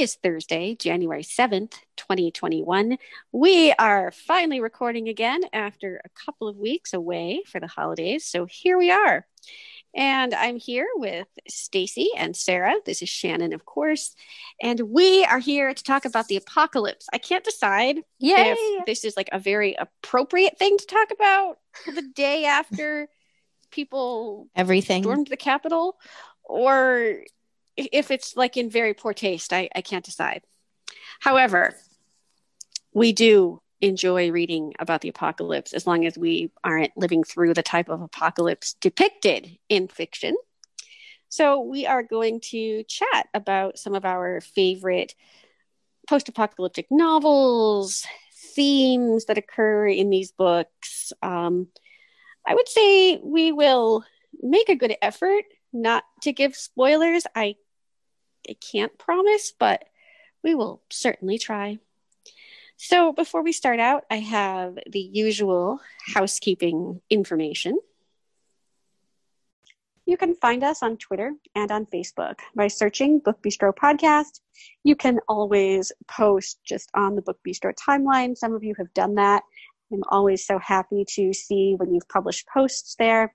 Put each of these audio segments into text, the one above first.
Is Thursday, January 7th, 2021. We are finally recording again after a couple of weeks away for the holidays. So here we are. And I'm here with Stacy and Sarah. This is Shannon, of course. And we are here to talk about the apocalypse. I can't decide Yay. if this is like a very appropriate thing to talk about the day after people Everything. stormed the Capitol or if it's like in very poor taste. I, I can't decide. However, we do enjoy reading about the apocalypse as long as we aren't living through the type of apocalypse depicted in fiction. So, we are going to chat about some of our favorite post apocalyptic novels, themes that occur in these books. Um, I would say we will make a good effort not to give spoilers. I, I can't promise, but we will certainly try. So, before we start out, I have the usual housekeeping information. You can find us on Twitter and on Facebook by searching Book Bistro Podcast. You can always post just on the Book Bistro timeline. Some of you have done that. I'm always so happy to see when you've published posts there.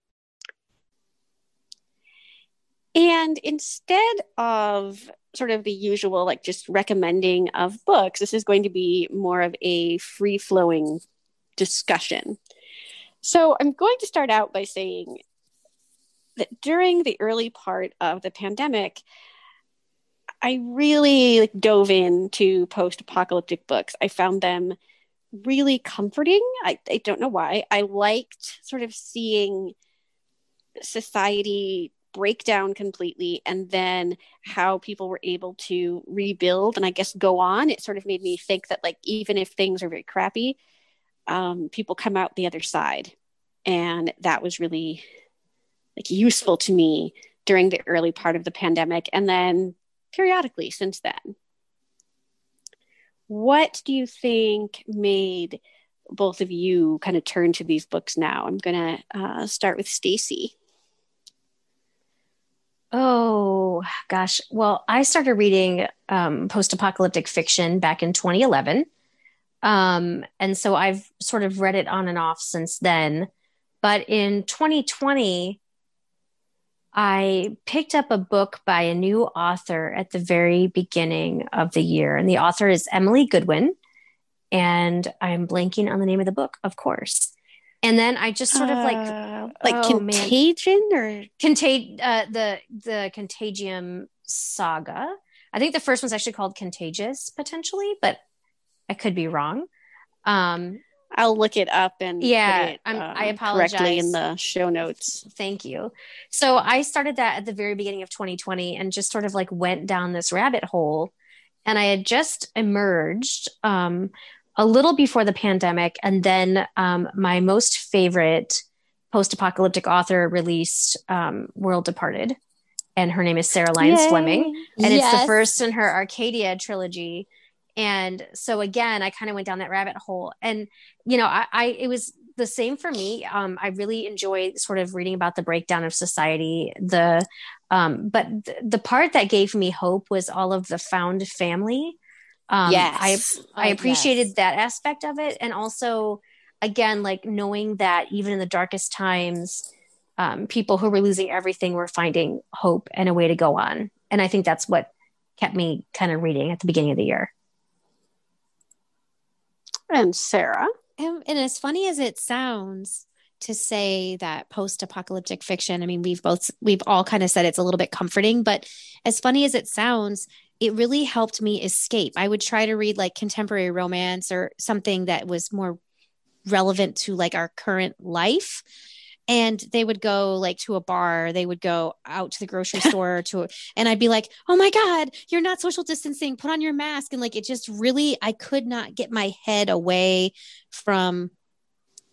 And instead of sort of the usual, like just recommending of books, this is going to be more of a free flowing discussion. So I'm going to start out by saying that during the early part of the pandemic, I really like, dove into post apocalyptic books. I found them really comforting. I, I don't know why. I liked sort of seeing society break down completely and then how people were able to rebuild and I guess go on. It sort of made me think that, like, even if things are very crappy, um, people come out the other side. And that was really like useful to me during the early part of the pandemic and then periodically since then. What do you think made both of you kind of turn to these books now? I'm going to uh, start with Stacy. Oh gosh. Well, I started reading um, post-apocalyptic fiction back in 2011, um, and so I've sort of read it on and off since then. But in 2020, I picked up a book by a new author at the very beginning of the year, and the author is Emily Goodwin, and I'm blanking on the name of the book, of course and then I just sort of like uh, like oh, contagion man. or contag uh, the the contagium saga. I think the first one's actually called Contagious potentially, but I could be wrong. Um, I'll look it up and yeah, it, um, I apologize correctly in the show notes. Thank you. So I started that at the very beginning of 2020 and just sort of like went down this rabbit hole, and I had just emerged. Um, a little before the pandemic. And then um, my most favorite post apocalyptic author released um, World Departed. And her name is Sarah Lyons Yay. Fleming. And yes. it's the first in her Arcadia trilogy. And so again, I kind of went down that rabbit hole. And, you know, I, I it was the same for me. Um, I really enjoy sort of reading about the breakdown of society. The um, but th- the part that gave me hope was all of the found family um, yes. I I oh, appreciated yes. that aspect of it, and also, again, like knowing that even in the darkest times, um, people who were losing everything were finding hope and a way to go on. And I think that's what kept me kind of reading at the beginning of the year. And Sarah, and, and as funny as it sounds, to say that post-apocalyptic fiction i mean we've both we've all kind of said it's a little bit comforting but as funny as it sounds it really helped me escape. I would try to read like contemporary romance or something that was more relevant to like our current life. And they would go like to a bar they would go out to the grocery store to and i'd be like oh my god you're not social distancing put on your mask. And like it just really i could not get my head away from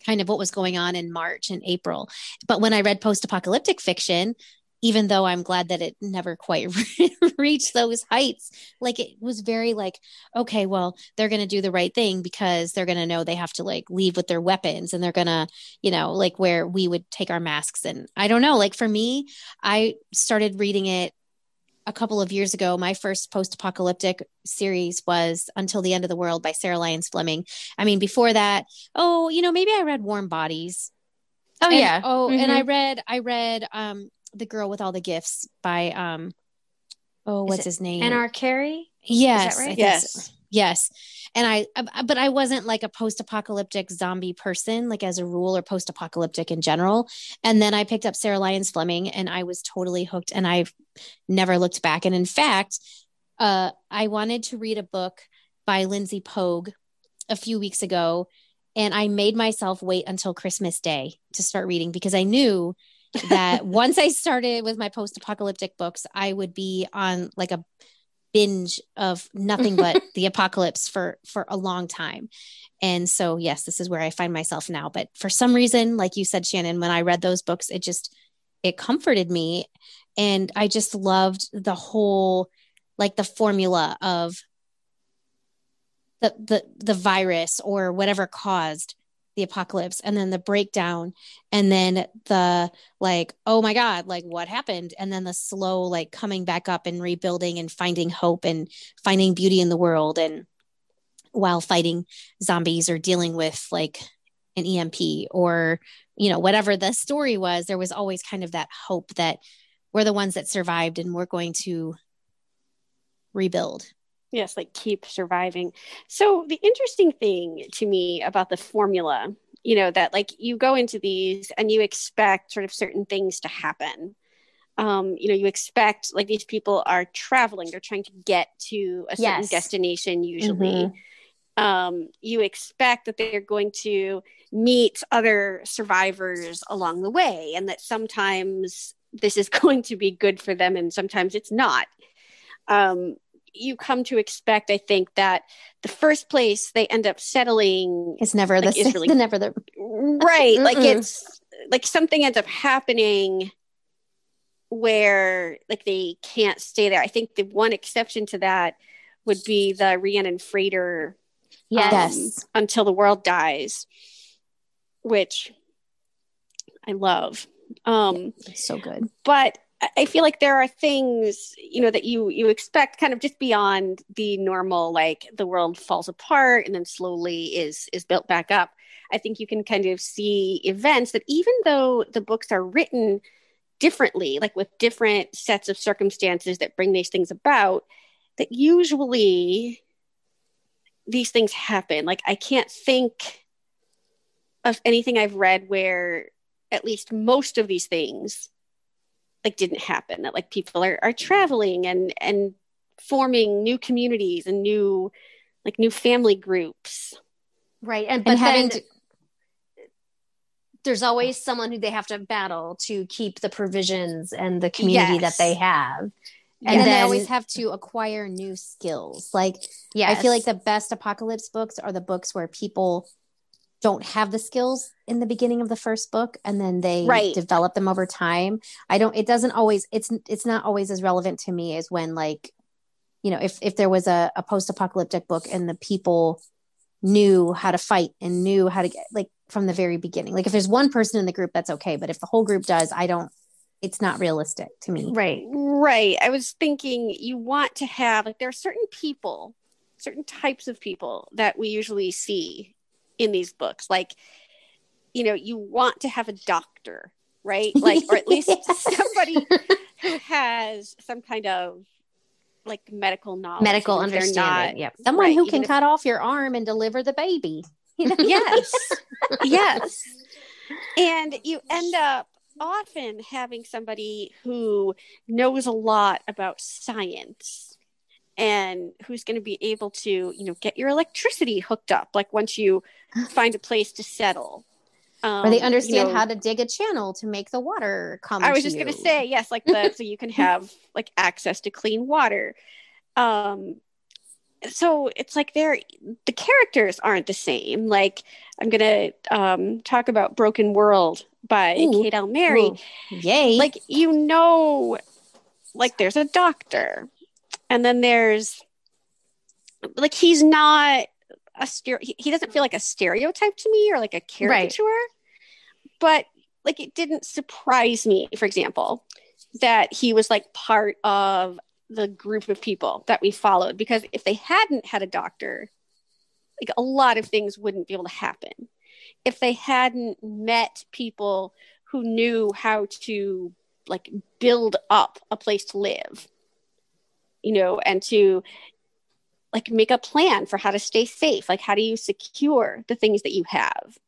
kind of what was going on in march and april. But when i read post-apocalyptic fiction even though I'm glad that it never quite reached those heights, like it was very like, okay, well, they're going to do the right thing because they're going to know they have to like leave with their weapons and they're going to, you know, like where we would take our masks. And I don't know, like for me, I started reading it a couple of years ago. My first post apocalyptic series was Until the End of the World by Sarah Lyons Fleming. I mean, before that, oh, you know, maybe I read Warm Bodies. Oh and, yeah. Oh, mm-hmm. and I read I read um the girl with all the gifts by um oh what's his name M.R. Carey yes right? yes so. yes and I, I but i wasn't like a post-apocalyptic zombie person like as a rule or post-apocalyptic in general and then i picked up sarah lyons fleming and i was totally hooked and i've never looked back and in fact uh i wanted to read a book by lindsey pogue a few weeks ago and i made myself wait until christmas day to start reading because i knew that once I started with my post apocalyptic books, I would be on like a binge of nothing but the apocalypse for for a long time. And so yes, this is where I find myself now, but for some reason like you said Shannon when I read those books it just it comforted me and I just loved the whole like the formula of the the the virus or whatever caused the apocalypse and then the breakdown and then the like oh my god like what happened? And then the slow like coming back up and rebuilding and finding hope and finding beauty in the world and while fighting zombies or dealing with like an EMP or you know whatever the story was there was always kind of that hope that we're the ones that survived and we're going to rebuild Yes, like keep surviving. So the interesting thing to me about the formula, you know, that like you go into these and you expect sort of certain things to happen. Um, you know, you expect like these people are traveling, they're trying to get to a certain yes. destination usually. Mm-hmm. Um, you expect that they're going to meet other survivors along the way and that sometimes this is going to be good for them and sometimes it's not. Um, you come to expect, I think, that the first place they end up settling is never like, the is really, never the right. Mm-mm. Like it's like something ends up happening where like they can't stay there. I think the one exception to that would be the Rhiannon Frater. Yes. Um, until the world dies, which I love. Um, so good. But I feel like there are things, you know, that you you expect kind of just beyond the normal, like the world falls apart and then slowly is is built back up. I think you can kind of see events that even though the books are written differently, like with different sets of circumstances that bring these things about, that usually these things happen. Like I can't think of anything I've read where at least most of these things like didn't happen that like people are, are traveling and and forming new communities and new like new family groups right and, but and having to, there's always someone who they have to battle to keep the provisions and the community yes. that they have and yes. then, then, they always have to acquire new skills like yeah i feel like the best apocalypse books are the books where people don't have the skills in the beginning of the first book and then they right. develop them over time. I don't it doesn't always it's it's not always as relevant to me as when like you know if if there was a, a post-apocalyptic book and the people knew how to fight and knew how to get like from the very beginning. Like if there's one person in the group that's okay but if the whole group does i don't it's not realistic to me. Right. Right. I was thinking you want to have like there are certain people certain types of people that we usually see in these books. Like you know you want to have a doctor right? Like or at least somebody who has some kind of like medical knowledge. Medical understanding Yeah, someone right, who can cut off your arm and deliver the baby you know? yes. Yes. And you end up often having somebody who knows a lot about science and who's going to be able to you know get your electricity hooked up like once you find a place to settle. Um, or they understand you know, how to dig a channel to make the water come i was just going to say yes like the so you can have like access to clean water. Um so it's like they're the characters aren't the same. Like i'm gonna um talk about broken world by Ooh. kate l mary Ooh. yay. Like you know like there's a doctor and then there's like he's not a stereo he, he doesn't feel like a stereotype to me or like a caricature. Right. but like it didn't surprise me for example that he was like part of the group of people that we followed. Because if they hadn't had a doctor like a lot of things wouldn't be able to happen. If they hadn't met people who knew how to like build up a place to live you know and to like make a plan for how to stay safe. Like how do you secure the things that you have?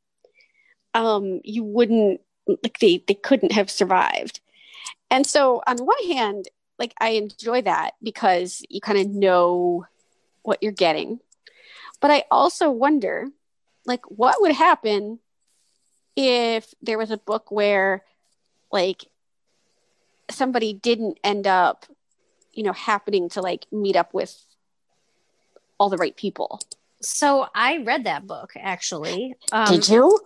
Um you wouldn't like they they couldn't have survived. And so on one hand like I enjoy that because you kind of know what you're getting. But I also wonder like what would happen if there was a book where like somebody didn't end up you know happening to like meet up with all the right people. So I read that book actually. Um, did you?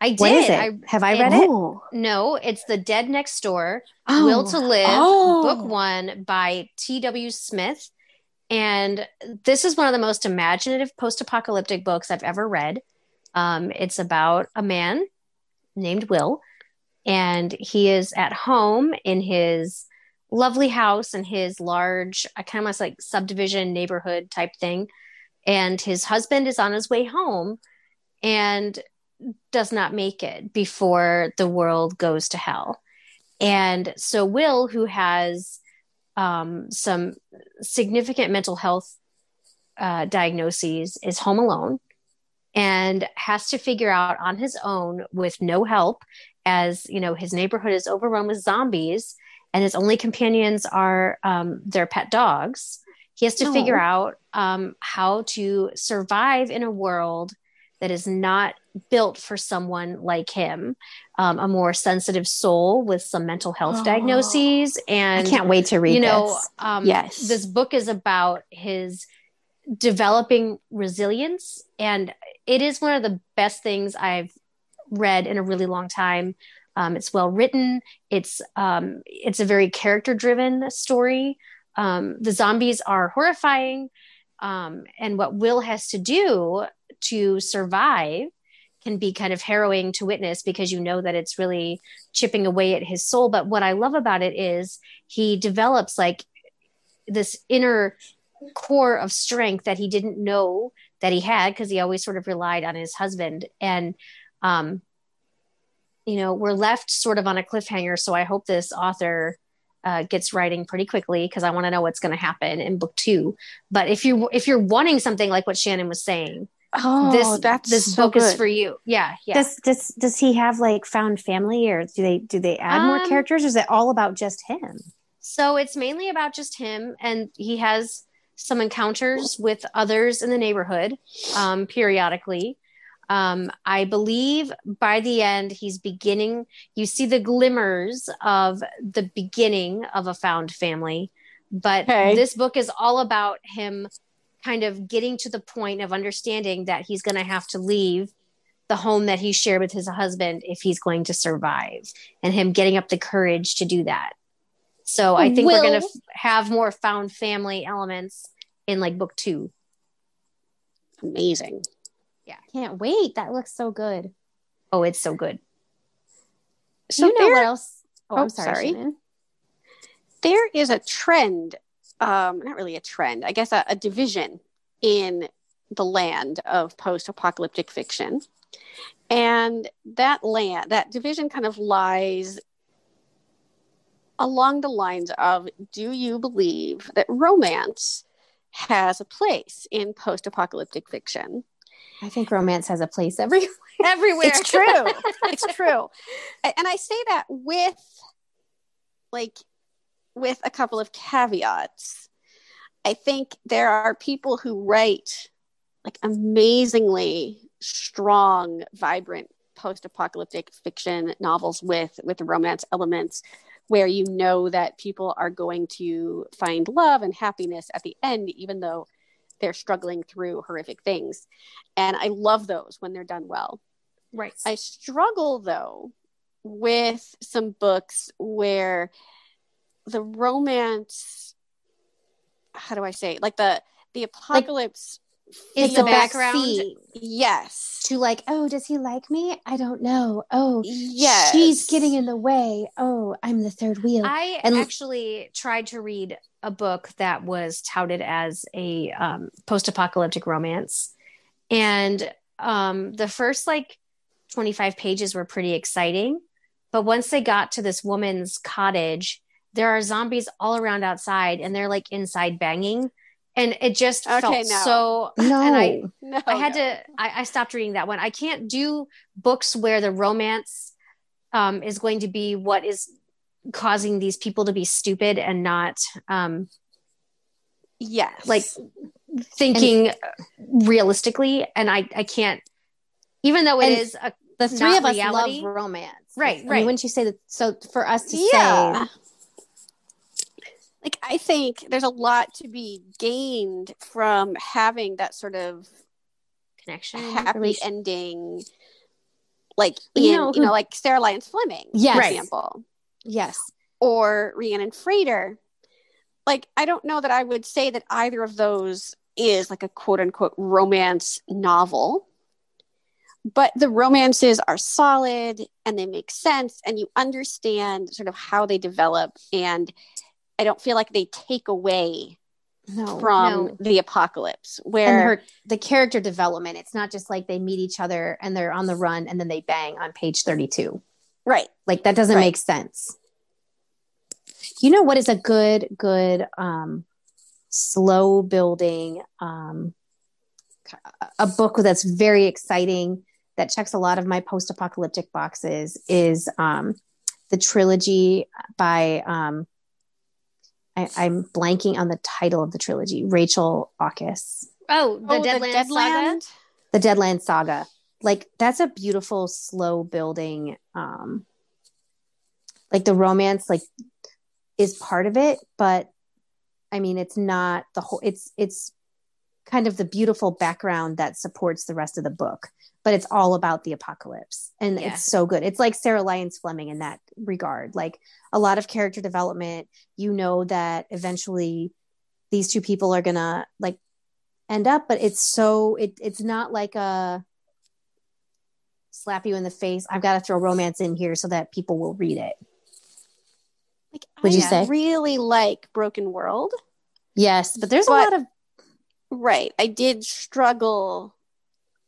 I did. What is it? I, Have I read it? it? No, it's The Dead Next Door, oh. Will to Live, oh. book one by T.W. Smith. And this is one of the most imaginative post apocalyptic books I've ever read. Um, it's about a man named Will, and he is at home in his lovely house in his large, I kind of like subdivision neighborhood type thing. And his husband is on his way home. And does not make it before the world goes to hell. And so, Will, who has um, some significant mental health uh, diagnoses, is home alone and has to figure out on his own with no help, as you know, his neighborhood is overrun with zombies and his only companions are um, their pet dogs. He has to oh. figure out um, how to survive in a world that is not built for someone like him, um, a more sensitive soul with some mental health oh, diagnoses. And I can't wait to read. You know, this. Um, yes, this book is about his developing resilience, and it is one of the best things I've read in a really long time. Um, it's well written. It's um, it's a very character driven story. Um, the zombies are horrifying, um, and what Will has to do to survive can be kind of harrowing to witness because you know that it's really chipping away at his soul. But what I love about it is he develops like this inner core of strength that he didn't know that he had because he always sort of relied on his husband. And, um, you know, we're left sort of on a cliffhanger. So I hope this author uh, gets writing pretty quickly because I want to know what's going to happen in book two. But if you if you're wanting something like what Shannon was saying, Oh, this that's this so book good. is for you. Yeah, yeah. Does does does he have like found family, or do they do they add um, more characters? Or is it all about just him? So it's mainly about just him, and he has some encounters with others in the neighborhood um, periodically. Um, I believe by the end, he's beginning. You see the glimmers of the beginning of a found family, but okay. this book is all about him kind of getting to the point of understanding that he's going to have to leave the home that he shared with his husband if he's going to survive and him getting up the courage to do that. So I think Will, we're going to f- have more found family elements in like book 2. Amazing. Yeah. Can't wait. That looks so good. Oh, it's so good. So you know there, what else? Oh, oh I'm sorry. sorry. There is a trend um, not really a trend, I guess a, a division in the land of post-apocalyptic fiction. And that land, that division kind of lies along the lines of do you believe that romance has a place in post apocalyptic fiction? I think romance has a place everywhere. everywhere. It's true. it's true. And I say that with like with a couple of caveats. I think there are people who write like amazingly strong, vibrant post-apocalyptic fiction novels with with romance elements where you know that people are going to find love and happiness at the end even though they're struggling through horrific things. And i love those when they're done well. Right. I struggle though with some books where the romance how do i say like the the apocalypse It's a background yes to like, oh, does he like me? I don't know. Oh, yes she's getting in the way. Oh, I'm the third wheel. I And- actually tried to read a book that was touted as a um, post-apocalyptic romance, and um, the first like 25 pages were pretty exciting, but once they got to this woman's cottage, there are zombies all around outside, and they're like inside banging, and it just Okay, felt no. so. no, And I, no I had no. to. I, I stopped reading that one. I can't do books where the romance um, is going to be what is causing these people to be stupid and not um, yes like thinking realistically. And I, I can't. Even though it And is a the three not of us reality. love romance, Right, I mean, right. wouldn't you say that? So for us to Yeah. say, like I think there's a lot to be gained from having that sort of connection. happy ending like You in, know you know like Sarah Lyons Fleming Yes. for example yes, or Rhiannon Frater like I don't know that I would say that either of those is like a quote unquote romance novel but the romances are solid and they make sense and you understand sort of how they develop and I don't feel like they take away no, from no. the apocalypse where her the character development. It's not just like they meet each other and they're on the run and then they bang on page thirty-two. right Like that doesn't Right. make sense. You know what is a good, good, um, slow building, um, a book that's very exciting that checks a lot of my post-apocalyptic boxes is um, the trilogy by um, I, I'm blanking on the title of the trilogy. Rachel Aukes, Oh, the Oh, Deadland Saga. the Deadland Saga. Like that's a beautiful, slow building. Um, like the romance, like is part of it, but I mean, it's not the whole. It's it's kind of the beautiful background that supports the rest of the book, but it's all about the apocalypse, and Yeah. it's so good. It's like Sarah Lyons Fleming in that regard. Like a lot of character development. You know that eventually these two people are gonna like end up, but it's so it it's not like a slap you in the face. I've got to throw romance in here so that people will read it. like Would I you say? really like Broken World Yes, but there's But- a lot of right. I did struggle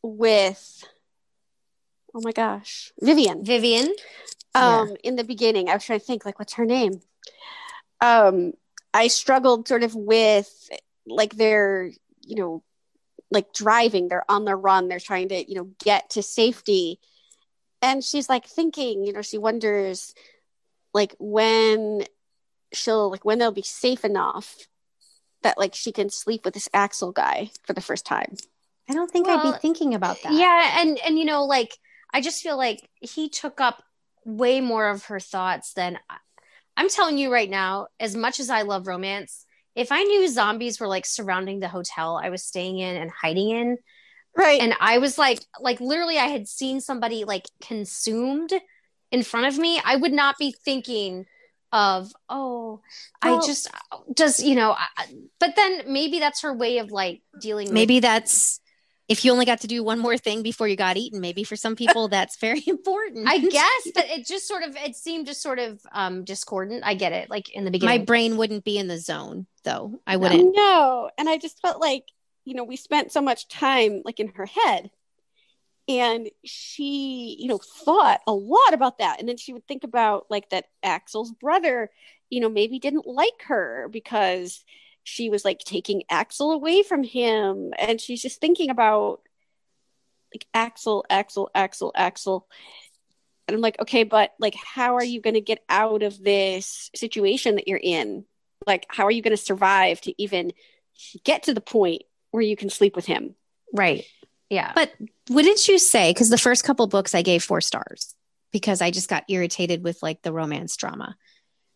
with oh my gosh Vivian. Vivian. um in the beginning I was trying to think like what's her name? Um I struggled sort of with like they're you know like driving. They're on the run. They're trying to you know get to safety. And she's like thinking you know she wonders like when she'll like when they'll be safe enough that like she can sleep with this Axel guy for the first time I don't think I'd be thinking about that. Yeah, and and you know, like I just feel like he took up way more of her thoughts than I'm telling you right now. As much as I love romance, if I knew zombies were like surrounding the hotel I was staying in and hiding in, right and I was like, like literally, I had seen somebody like consumed in front of me, I would not be thinking of oh i just just you know I, but then maybe that's her way of like dealing with maybe that's if you only got to do one more thing before you got eaten maybe for some people that's very important I guess, but it just sort of it seemed just sort of um discordant. I get it, like in the beginning. my brain wouldn't be in the zone though i wouldn't No, and I just felt like you know we spent so much time like in her head, and she you know thought a lot about that, and then she would think about like that Axel's brother, you know, maybe didn't like her because she was like taking Axel away from him, and she's just thinking about like Axel, Axel, Axel, Axel. And I'm like, okay, but like, how are you going to get out of this situation that you're in? Like, how are you going to survive to even get to the point where you can sleep with him? Right. Yeah. But wouldn't you say, because the first couple books I gave four stars because I just got irritated with like the romance drama.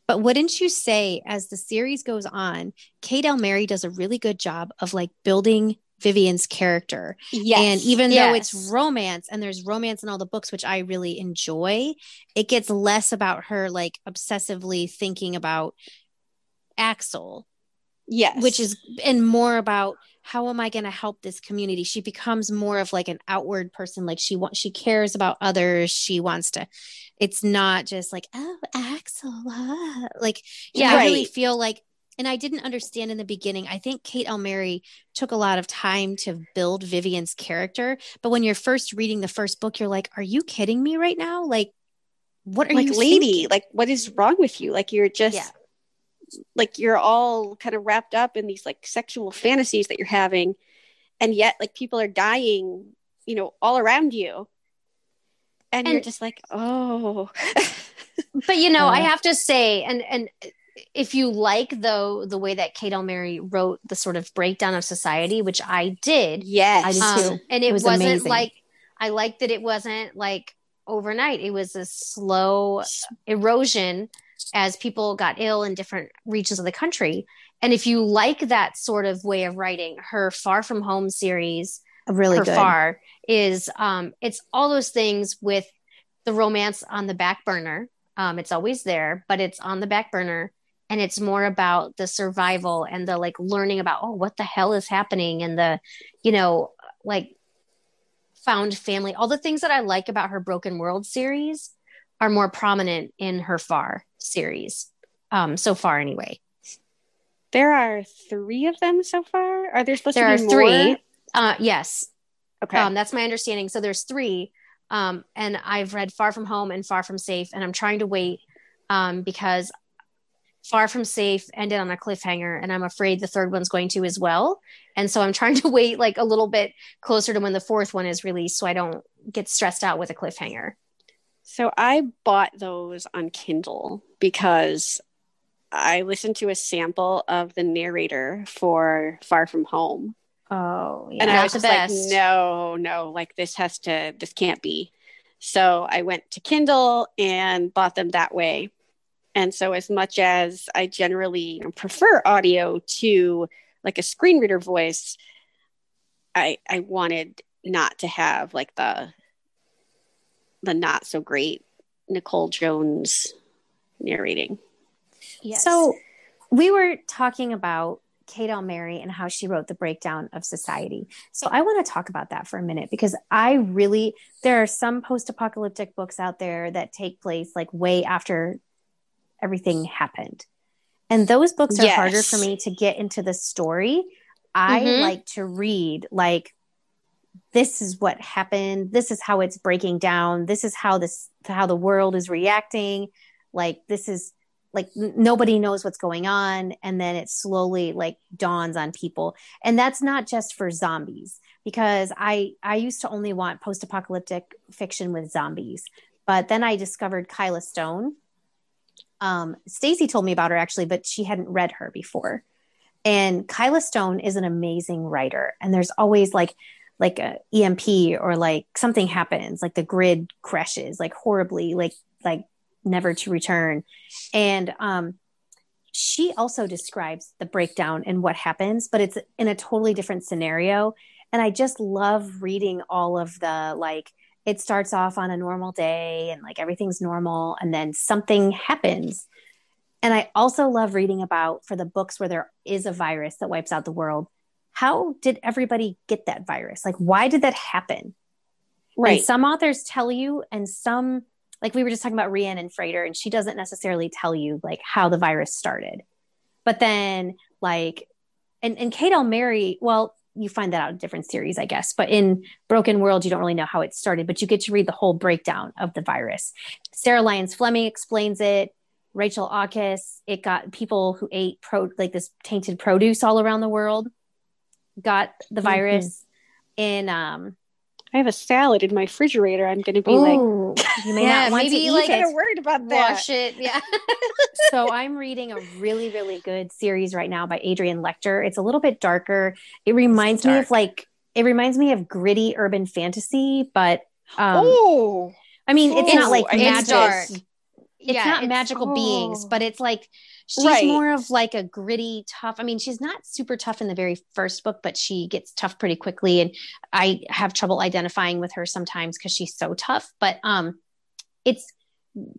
But wouldn't you say, as the series goes on, Kate L. Mary does a really good job of like building Vivian's character. Yes. And even Yes. though it's romance and there's romance in all the books, which I really enjoy, it gets less about her like obsessively thinking about Axel, yes. which is, and more about how am I going to help this community? She becomes more of like an outward person. Like she wants, she cares about others. She wants to, it's not just like, oh, Axel. ah." Like, yeah, I really feel like, and I didn't understand in the beginning. I think Kate L. Mary took a lot of time to build Vivian's character. But when you're first reading the first book, you're like, are you kidding me right now? Like, what are like, you lady, thinking? like, what is wrong with you? Like, you're just, Yeah. Like, you're all kind of wrapped up in these like sexual fantasies that you're having. And yet, like, people are dying, you know, all around you. And, you're just like, oh. but you know, I Uh. have to say, and and if you like though the way that Kate L. Mary wrote the sort of breakdown of society, which I did, yes. I did um, too. and it, It was wasn't amazing. like I liked that it wasn't like overnight. It was a slow erosion as people got ill in different regions of the country. And if you like that sort of way of writing, her Far From Home series, Really her good. Far, is um, it's all those things with the romance on the back burner. Um, it's always there, but it's on the back burner. And it's more about the survival and the like learning about, oh, what the hell is happening? And the, you know, like found family. All the things that I like about her Broken World series are more prominent in her Far series. Um, so far anyway. there are three of them so far. Are there supposed There are to be three. more? Uh, yes, Okay. Um, that's my understanding. So there's three. Um, and I've read Far From Home and Far From Safe, and I'm trying to wait um, because Far From Safe ended on a cliffhanger, and I'm afraid the third one's going to as well. And so I'm trying to wait like a little bit closer to when the fourth one is released, so I don't get stressed out with a cliffhanger. So I bought those on Kindle because I listened to a sample of the narrator for Far From Home. Oh, yeah, and I was the just like, no, no, like this has to, this can't be. So I went to Kindle and bought them that way. And so, as much as I generally prefer audio to like a screen reader voice, I I wanted not to have like the the not so great Nicole Jones narrating. Yes. So we were talking about Kate L. Mary and how she wrote the breakdown of society. So I want to talk about that for a minute because I really there are some post-apocalyptic books out there that take place like way after everything happened. And those books are Yes. harder for me to get into the story. I Mhm. like to read like this is what happened. This is how it's breaking down. This is how this how the world is reacting. Like this is like nobody knows what's going on. And then it slowly like dawns on people. And that's not just for zombies because i i used to only want post-apocalyptic fiction with zombies. But then i discovered kyla stone. Um stacy told me about her actually but she hadn't read her before. And kyla stone is an amazing writer. And there's always like like a emp or like something happens like the grid crashes like horribly like like never to return. And um she also describes the breakdown and what happens but it's in a totally different scenario. And i just love reading all of the like it starts off on a normal day and like everything's normal and then something happens. And i also love reading about for the books where there is a virus that wipes out the world. How did everybody get that virus? Like why did that happen? And some authors tell you, and some, like we were just talking about Rhiannon Frater, and she doesn't necessarily tell you like how the virus started. But then, like, and, and Kate L. Mary, well, you find that out in different series, I guess. But in Broken World, you don't really know how it started, but you get to read the whole breakdown of the virus. Sarah Lyons Fleming explains it. Rachel Aukes, it got people who ate pro like this tainted produce all around the world got the virus in um I have a salad in my refrigerator. I'm going to be like, Ooh, you may Yeah, not want maybe, to eat like, I'm it. kind of worried about that. Wash it. Yeah. so I'm reading a really, really good series right now by Adrienne Lecter. It's a little bit darker. It reminds me of like it reminds me of gritty urban fantasy, but um, oh, I mean, it's Ooh, not like magic. it's dark. It's Yeah, not it's- magical beings, oh. but it's like she's Right. more of like a gritty, tough. I mean, she's not super tough in the very first book, but she gets tough pretty quickly, and I have trouble identifying with her sometimes because she's so tough. But um, it's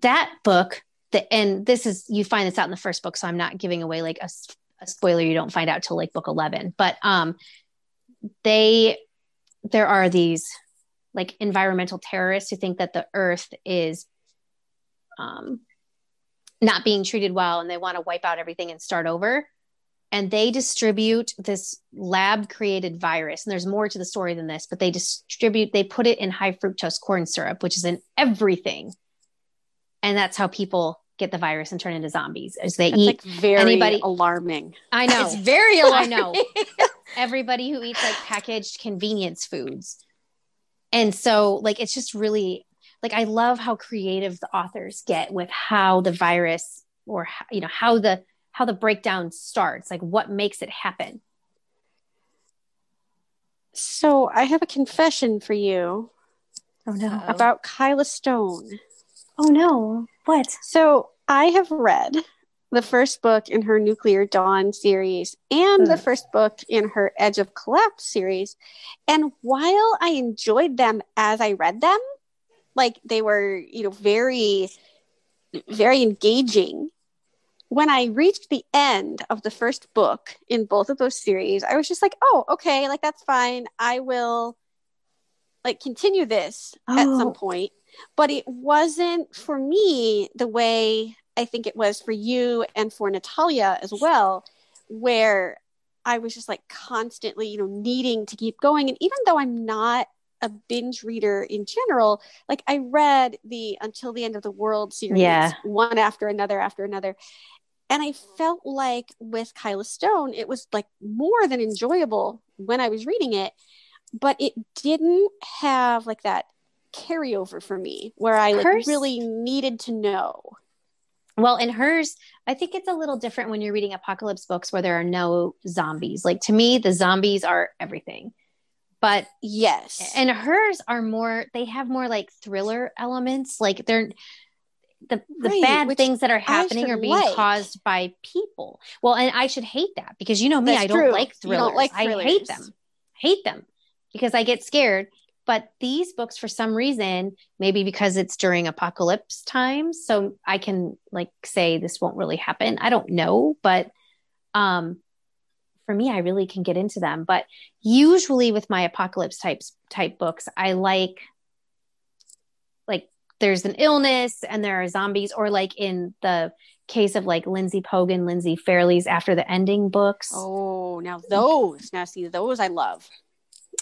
that book that, and this is you find this out in the first book, so I'm not giving away like a spoiler you don't find out till like book eleven. But um, they there are these like environmental terrorists who think that the Earth is um, not being treated well and they want to wipe out everything and start over. And they distribute this lab created virus. And there's more to the story than this, but they distribute, they put it in high fructose corn syrup, which is in everything. And that's how people get the virus and turn into zombies as they that's eat. like very anybody- alarming. I know. It's very alarming. I know. Everybody who eats like packaged convenience foods. And so, like, it's just really like I love how creative the authors get with how the virus or you know how the how the breakdown starts, like what makes it happen. So I have a confession for you Oh no! About Kyla Stone. Oh no! What? So I have read the first book in her Nuclear Dawn series and the first book in her Edge of Collapse series. And while I enjoyed them as I read them, like they were, you know, very, very engaging. When I reached the end of the first book in both of those series, I was just like, oh, okay, like that's fine. I will like continue this at some Oh. point but it wasn't for me the way I think it was for you and for Natalia as well, where I was just like constantly, you know, needing to keep going. And even though I'm not a binge reader in general, like I read the Until the End of the World series Yeah. one after another after another. And I felt like with Kyla Stone, it was like more than enjoyable when I was reading it, but it didn't have like that carryover for me where I like Hers- really needed to know. Well, in hers, I think it's a little different when you're reading apocalypse books where there are no zombies. Like to me, the zombies are everything. But Yes. and hers are more they have more like thriller elements like they're the, the Right, bad things that are happening are being like. caused by people well and i should hate that because you know me That's i don't true. like thrillers don't like i hate them hate them because i get scared but these books for some reason maybe because it's during apocalypse times so i can like say this won't really happen i don't know but um for me i really can get into them but usually with my apocalypse types type books i like like there's an illness and there are zombies or like in the case of like lindsay pogan lindsey fairleigh's after the ending books oh, now those. Now see those I love.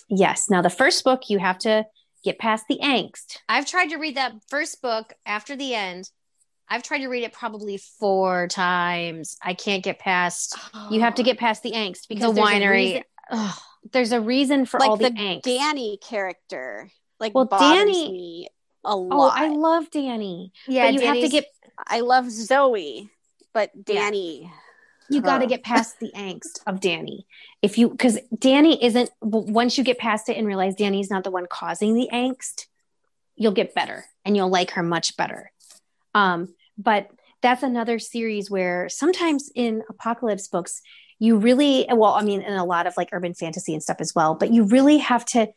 yes now the first book you have to get past the angst I've tried to read that first book after the end. I've tried to read it probably four times. I can't get past you have to get past the angst because the there's a winery. reason- there's a reason for like all the, the angst Dani character. Like Well, Dani- me a oh lot. i love dani Yeah, but you have to get I love Zoe, but Dani. you got to get past the angst of Dani. If you, because Dani isn't, once you get past it and realize Dani's not the one causing the angst, you'll get better and you'll like her much better. Um, but that's another series where sometimes in apocalypse books, you really, well, I mean, in a lot of like urban fantasy and stuff as well, but you really have to,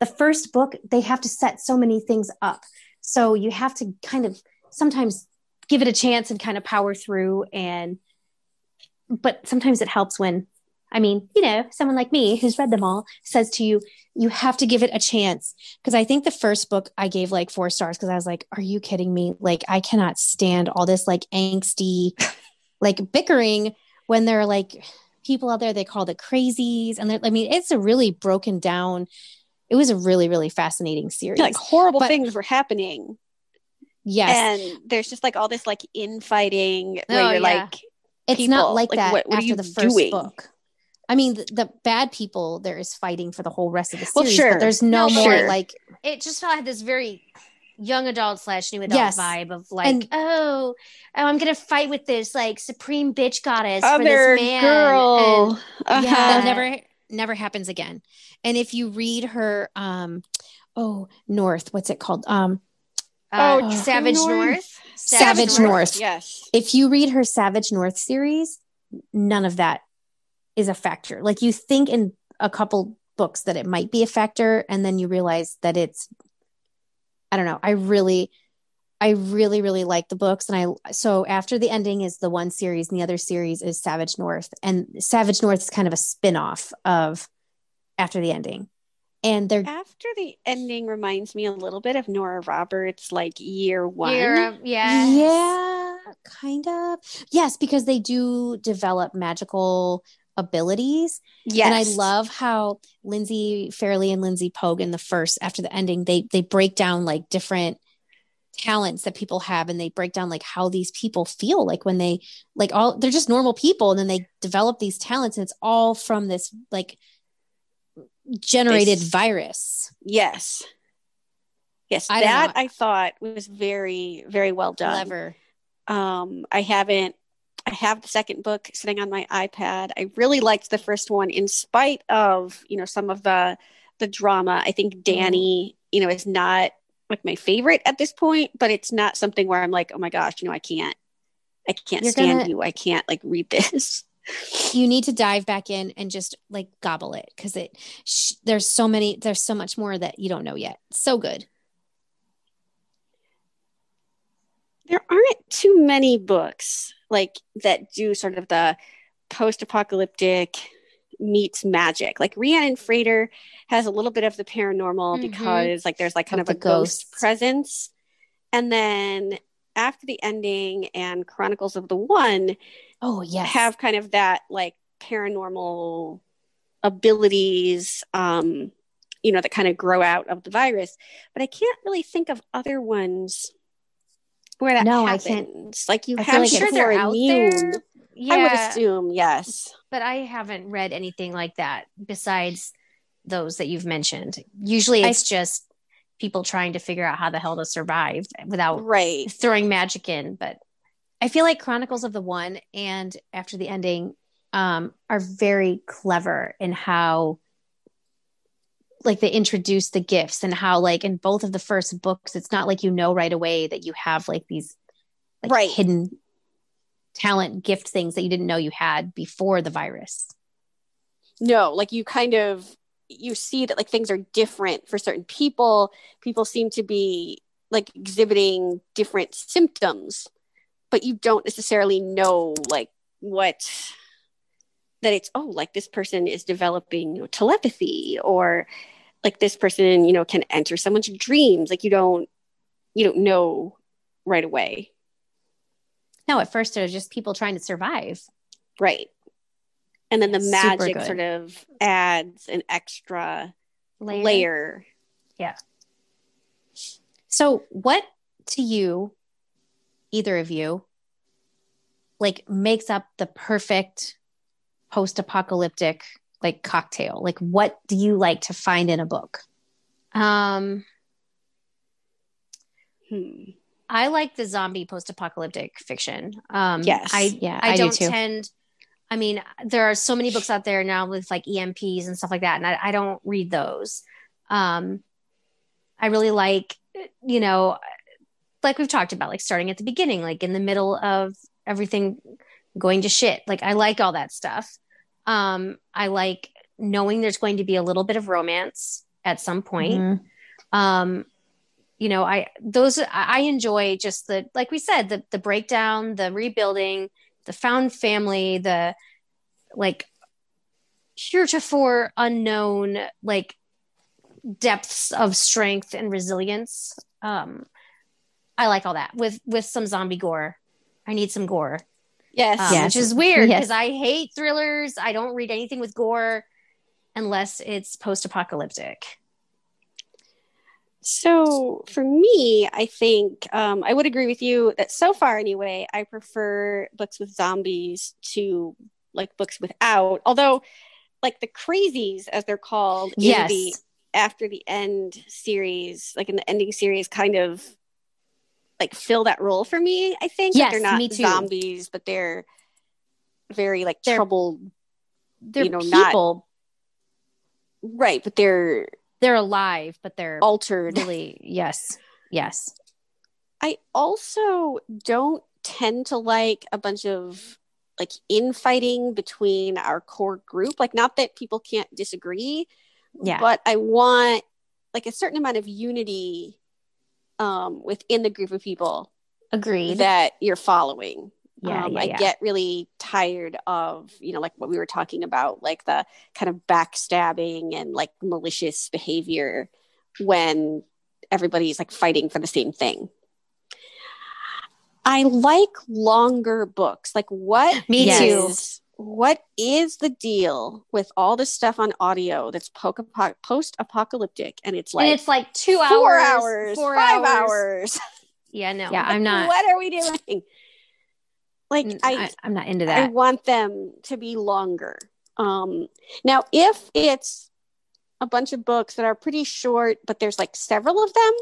the first book, they have to set so many things up. So you have to kind of sometimes give it a chance and kind of power through and but sometimes it helps when i mean you know someone like me who's read them all says to you you have to give it a chance because i think the first book i gave like four stars because i was like are you kidding me like i cannot stand all this like angsty like bickering when there are like people out there they call the crazies and i mean it's a really broken down it was a really really fascinating series Like horrible But- things were happening. yes And there's just like all this like infighting Oh, where you're yeah. like it's people, not like, like, that what- what are after you the first doing? book I mean, the, the bad people there is fighting for the whole rest of the series. Well, sure. but there's no, No, more sure. like it just felt like this very young adult slash new adult Yes. vibe of like, And- oh, oh, I'm gonna fight with this like supreme bitch goddess for this man. girl. And Uh-huh. Yeah. never never happens again. And if you read her, um, oh North, what's it called? Um, uh, Oh, Savage North. North. Savage North. Yes. if you read her Savage North series, none of that is a factor. Like you think in a couple books that it might be a factor, and then you realize that it's I don't know. I really I really, really like the books. And I so after the ending is the one series, and the other series is Savage North. And Savage North is kind of a spin-off of after the ending. And they're After the ending reminds me a little bit of Nora Roberts, like year one. Year of- yes. Yeah, kind of. Yes, because they do develop magical abilities. yes. And I love how Lindsey Fairleigh and Lindsey Pogue in the first after the ending, they they break down like different talents that people have and they break down like how these people feel like when they like all they're just normal people and then they develop these talents and it's all from this like generated This- virus. Yes. Yes, I that. I thought was very, very well done. Clever. Um, I haven't. I have the second book sitting on my iPad. I really liked the first one, in spite of you know some of the the drama. I think mm-hmm. Dani, you know, is not like my favorite at this point, but it's not something where I'm like, oh my gosh, you know, I can't, I can't You're stand gonna- you. I can't like read this. you need to dive back in and just like gobble it because it sh- there's so many there's so much more that you don't know yet so good there aren't too many books like that do sort of the post-apocalyptic meets magic. Like rhiannon frater has a little bit of the paranormal Mhm. because like there's like kind Of of, a ghost presence. And then after the ending and chronicles of the one oh yeah, have kind of that like paranormal abilities um you know that kind of grow out of the virus. But i can't really think of other ones where that No, I happens can't. like you I feel have like people it's- are they're out immune there. Yeah, i would assume yes but I haven't read anything like that besides those that you've mentioned. Usually I- it's just people trying to figure out how the hell to survive without right throwing magic in. But i feel like chronicles of the one and after the ending um are very clever in how like they introduce the gifts and how like in both of the first books it's not like you know right away that you have like these like Right. hidden talent gift things that you didn't know you had before the virus no like you kind of you see that like things are different for certain people people seem to be like exhibiting different symptoms but you don't necessarily know like what that it's oh like this person is developing you know, telepathy or like this person you know can enter someone's dreams. Like you don't you don't know right away. No at first it was just people trying to survive. Right. And then the Super magic good. sort of adds an extra layer, layer. So, what to you, either of you, like makes up the perfect post apocalyptic like cocktail? Like, what do you like to find in a book? Um, hmm. I like the zombie post-apocalyptic fiction. Um, Yes. I Yeah, I, I do don't too. tend. I mean, there are so many books out there now with like EMPs and stuff like that, and I, I don't read those. Um, I really like, you know, like we've talked about, like starting at the beginning, like in the middle of everything going to shit. Like I like all that stuff. Um, I like knowing there's going to be a little bit of romance at some point. Mhm. um you know i those i I enjoy just the like we said the the breakdown the rebuilding the found family the like heretofore unknown like depths of strength and resilience. Um i like all that. With with some zombie gore. I need some gore yes um, Yes. which is weird Yes. because i hate thrillers i don't read anything with gore unless it's post-apocalyptic So for me, I think um, I would agree with you that so far, anyway, I prefer books with zombies to like books without. Although like the crazies as they're called Yes. in the after the end series, like in the ending series, kind of like fill that role for me. I think Like, they're not me too. zombies, but they're very like They're- troubled, They're you know, not- people. right? But they're They're alive, but they're altered. really yes. Yes. I also don't tend to like a bunch of like infighting between our core group. Like, not that people can't disagree, Yeah. but I want like a certain amount of unity um, within the group of people Agreed. that you're following. yeah, um, yeah, I yeah. get really tired of, you know, like what we were talking about, like the kind of backstabbing and like malicious behavior when everybody's like fighting for the same thing. I like longer books. Like what Me too. is- What is the deal with all this stuff on audio that's post apocalyptic and it's like and it's like two four hours, hours, four five hours. hours. Yeah, no. Yeah, I'm not what are we doing? Like Mm, I, I, I'm not into that. I want them to be longer. Um, now, if it's a bunch of books that are pretty short, but there's like several of them,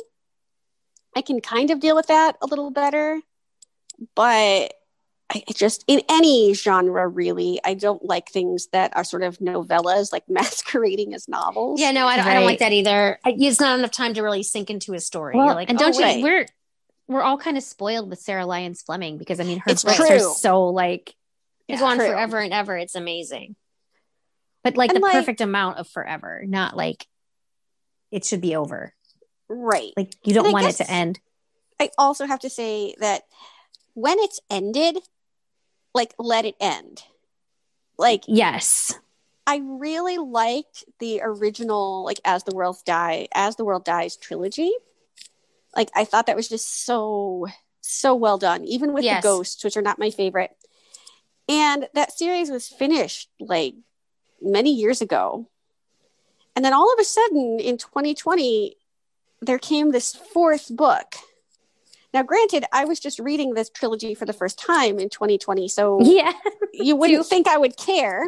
I can kind of deal with that a little better. But I I just, in any genre, really, I don't like things that are sort of novellas, like masquerading as novels. yeah, no, I don't, I don't like that either. I, it's not enough time to really sink into a story. Well, like, and oh, don't oh, you? wait. We're we're all kind of spoiled with Sarah Lyons Fleming because I mean her It's books are so like, They Yeah, go on true. forever and ever. It's amazing. but like And, the like- perfect amount of forever, not like it should be over. Right. Like you don't And want guess- it to end. I also have to say that when it's ended, like, let it end. Like, Yes. I really liked the original, like as the world die, as the world dies trilogy. Like I thought that was just so so well done, even with Yes. the ghosts, which are not my favorite. And that series was finished like many years ago. And then all of a sudden in 2020, there came this fourth book. Now, granted, I was just reading this trilogy for the first time in 2020, so Yeah. you wouldn't think I would care.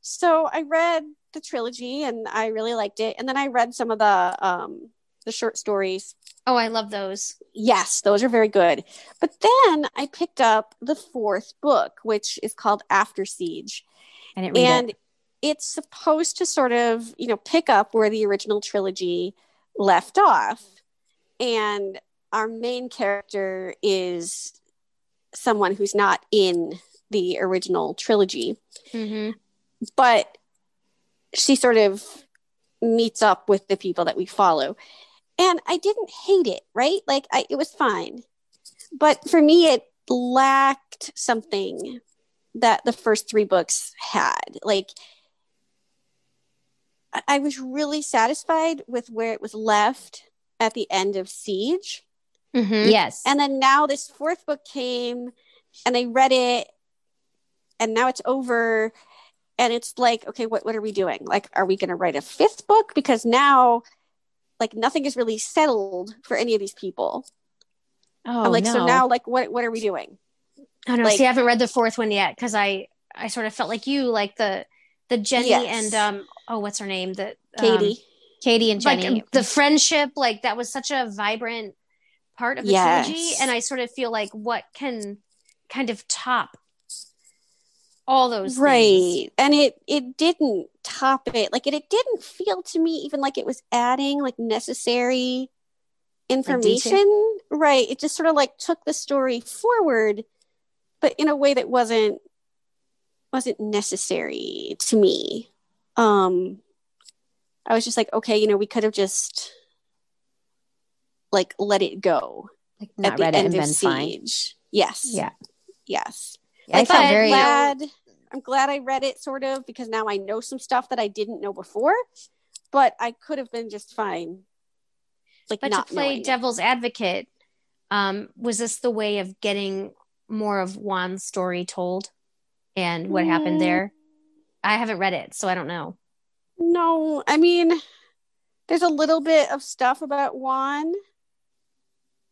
So I read the trilogy and I really liked it. And then I read some of the um the short stories. Oh, I love those. Yes, those are very good. But then I picked up the fourth book, which is called After Siege. And it. it's supposed to sort of, you know, pick up where the original trilogy left off. And our main character is someone who's not in the original trilogy. Mm-hmm. but she sort of meets up with the people that we follow. And i didn't hate it right? Like I, it was fine. But for me it lacked something that the first three books had. Like I- i was really satisfied with where it was left at the end of siege Mm-hmm. Yes. and then now this fourth book came and I read it and now it's over and it's like, okay, what, what are we doing? Like, are we going to write a fifth book? Because now like nothing is really settled for any of these people. oh, I'm like, no. so now like, what, what are we doing? I don't know. Like- see. I haven't read the fourth one yet because I I sort of felt like you, like the the Jenny Yes. and um oh what's her name the Katie. Katie and Jenny. like the friendship like that was such a vibrant part of the Yes. trilogy and I sort of feel like what can kind of top all those things. right. And it, it didn't top it. Like it, it didn't feel to me even like it was adding like necessary information. right. It just sort of like took the story forward, but in a way that wasn't wasn't necessary to me. Um I was just like, okay, you know, we could have just like let it go like at the read it end and of been fine. Siege. Yes. Yeah. Yes. I Like, felt I'm very glad. I'm glad I read it, sort of, because now I know some stuff that I didn't know before. But I could have been just fine, like But not to play it. devil's advocate, um, was this the way of getting more of Juan's story told and what happened Mm. there? I haven't read it, so I don't know. No, I mean, there's a little bit of stuff about Juan,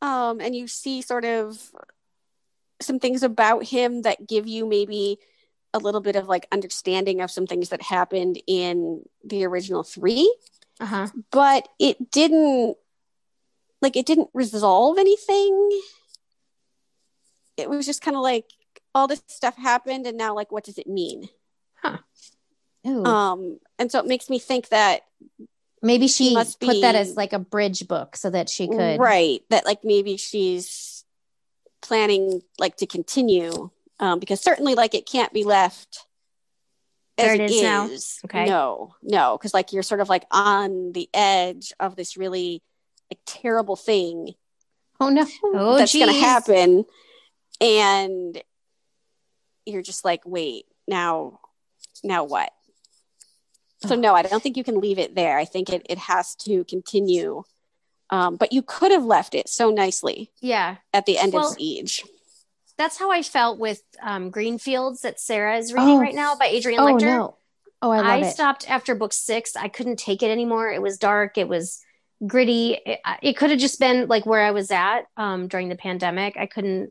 um, and you see sort of some things about him that give you maybe a little bit of like understanding of some things that happened in the original three, Uh-huh. but it didn't like it didn't resolve anything. It was just kind of like all this stuff happened and now like what does it mean? Ooh. Um and so it makes me think that Maybe she must put that as like a bridge book so that she could. right that like maybe she's planning like to continue um because certainly like it can't be left as Where it is now? Okay. no no because like you're sort of like on the edge of this really like terrible thing Oh no. Oh, that's going to happen and you're just like wait now now what so no i don't think you can leave it there i think it, it has to continue um, but you could have left it so nicely Yeah. at the end Well, of siege That's how I felt with um, Greenfields that Sarah is reading Oh. right now by Adrienne Oh Lecter. no. Oh, I love it. I, stopped after book six. I couldn't take it anymore. It was dark. It was gritty. It, it could have just been like where I was at um, during the pandemic. I couldn't.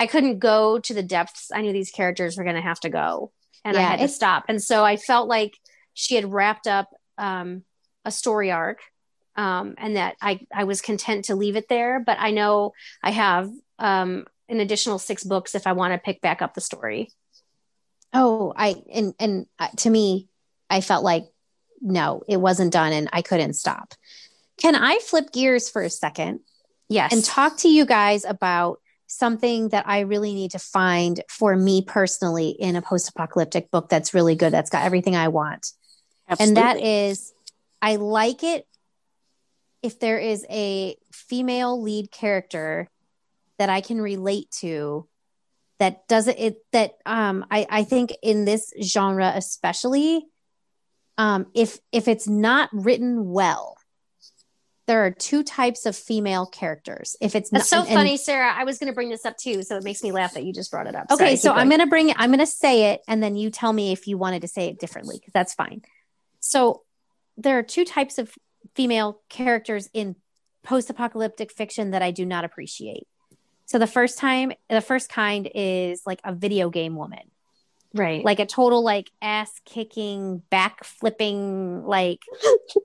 I couldn't go to the depths. I knew these characters were going to have to go, and I had to stop. And so I felt like she had wrapped up um, a story arc, um, and that I I was content to leave it there. But I know I have um, an additional six books if I want to pick back up the story. Oh, I and and uh, to me, I felt like no, it wasn't done, and I couldn't stop. Can I flip gears for a second Yes, and talk to you guys about something that I really need to find for me personally in a post-apocalyptic book that's really good, that's got everything I want, and that is, I like it if there is a female lead character that I can relate to that doesn't it that um I I think in this genre especially um if if it's not written well there are two types of female characters if it's That's not so funny, Sarah. I was going to bring this up too, so it makes me laugh that you just brought it up. okay Sorry, so i'm going. gonna bring it i'm gonna say it and then you tell me if you wanted to say it differently because that's fine so there are two types of female characters in post-apocalyptic fiction that i do not appreciate. So the first time the first kind is like a video game woman right. like a total like ass kicking back flipping like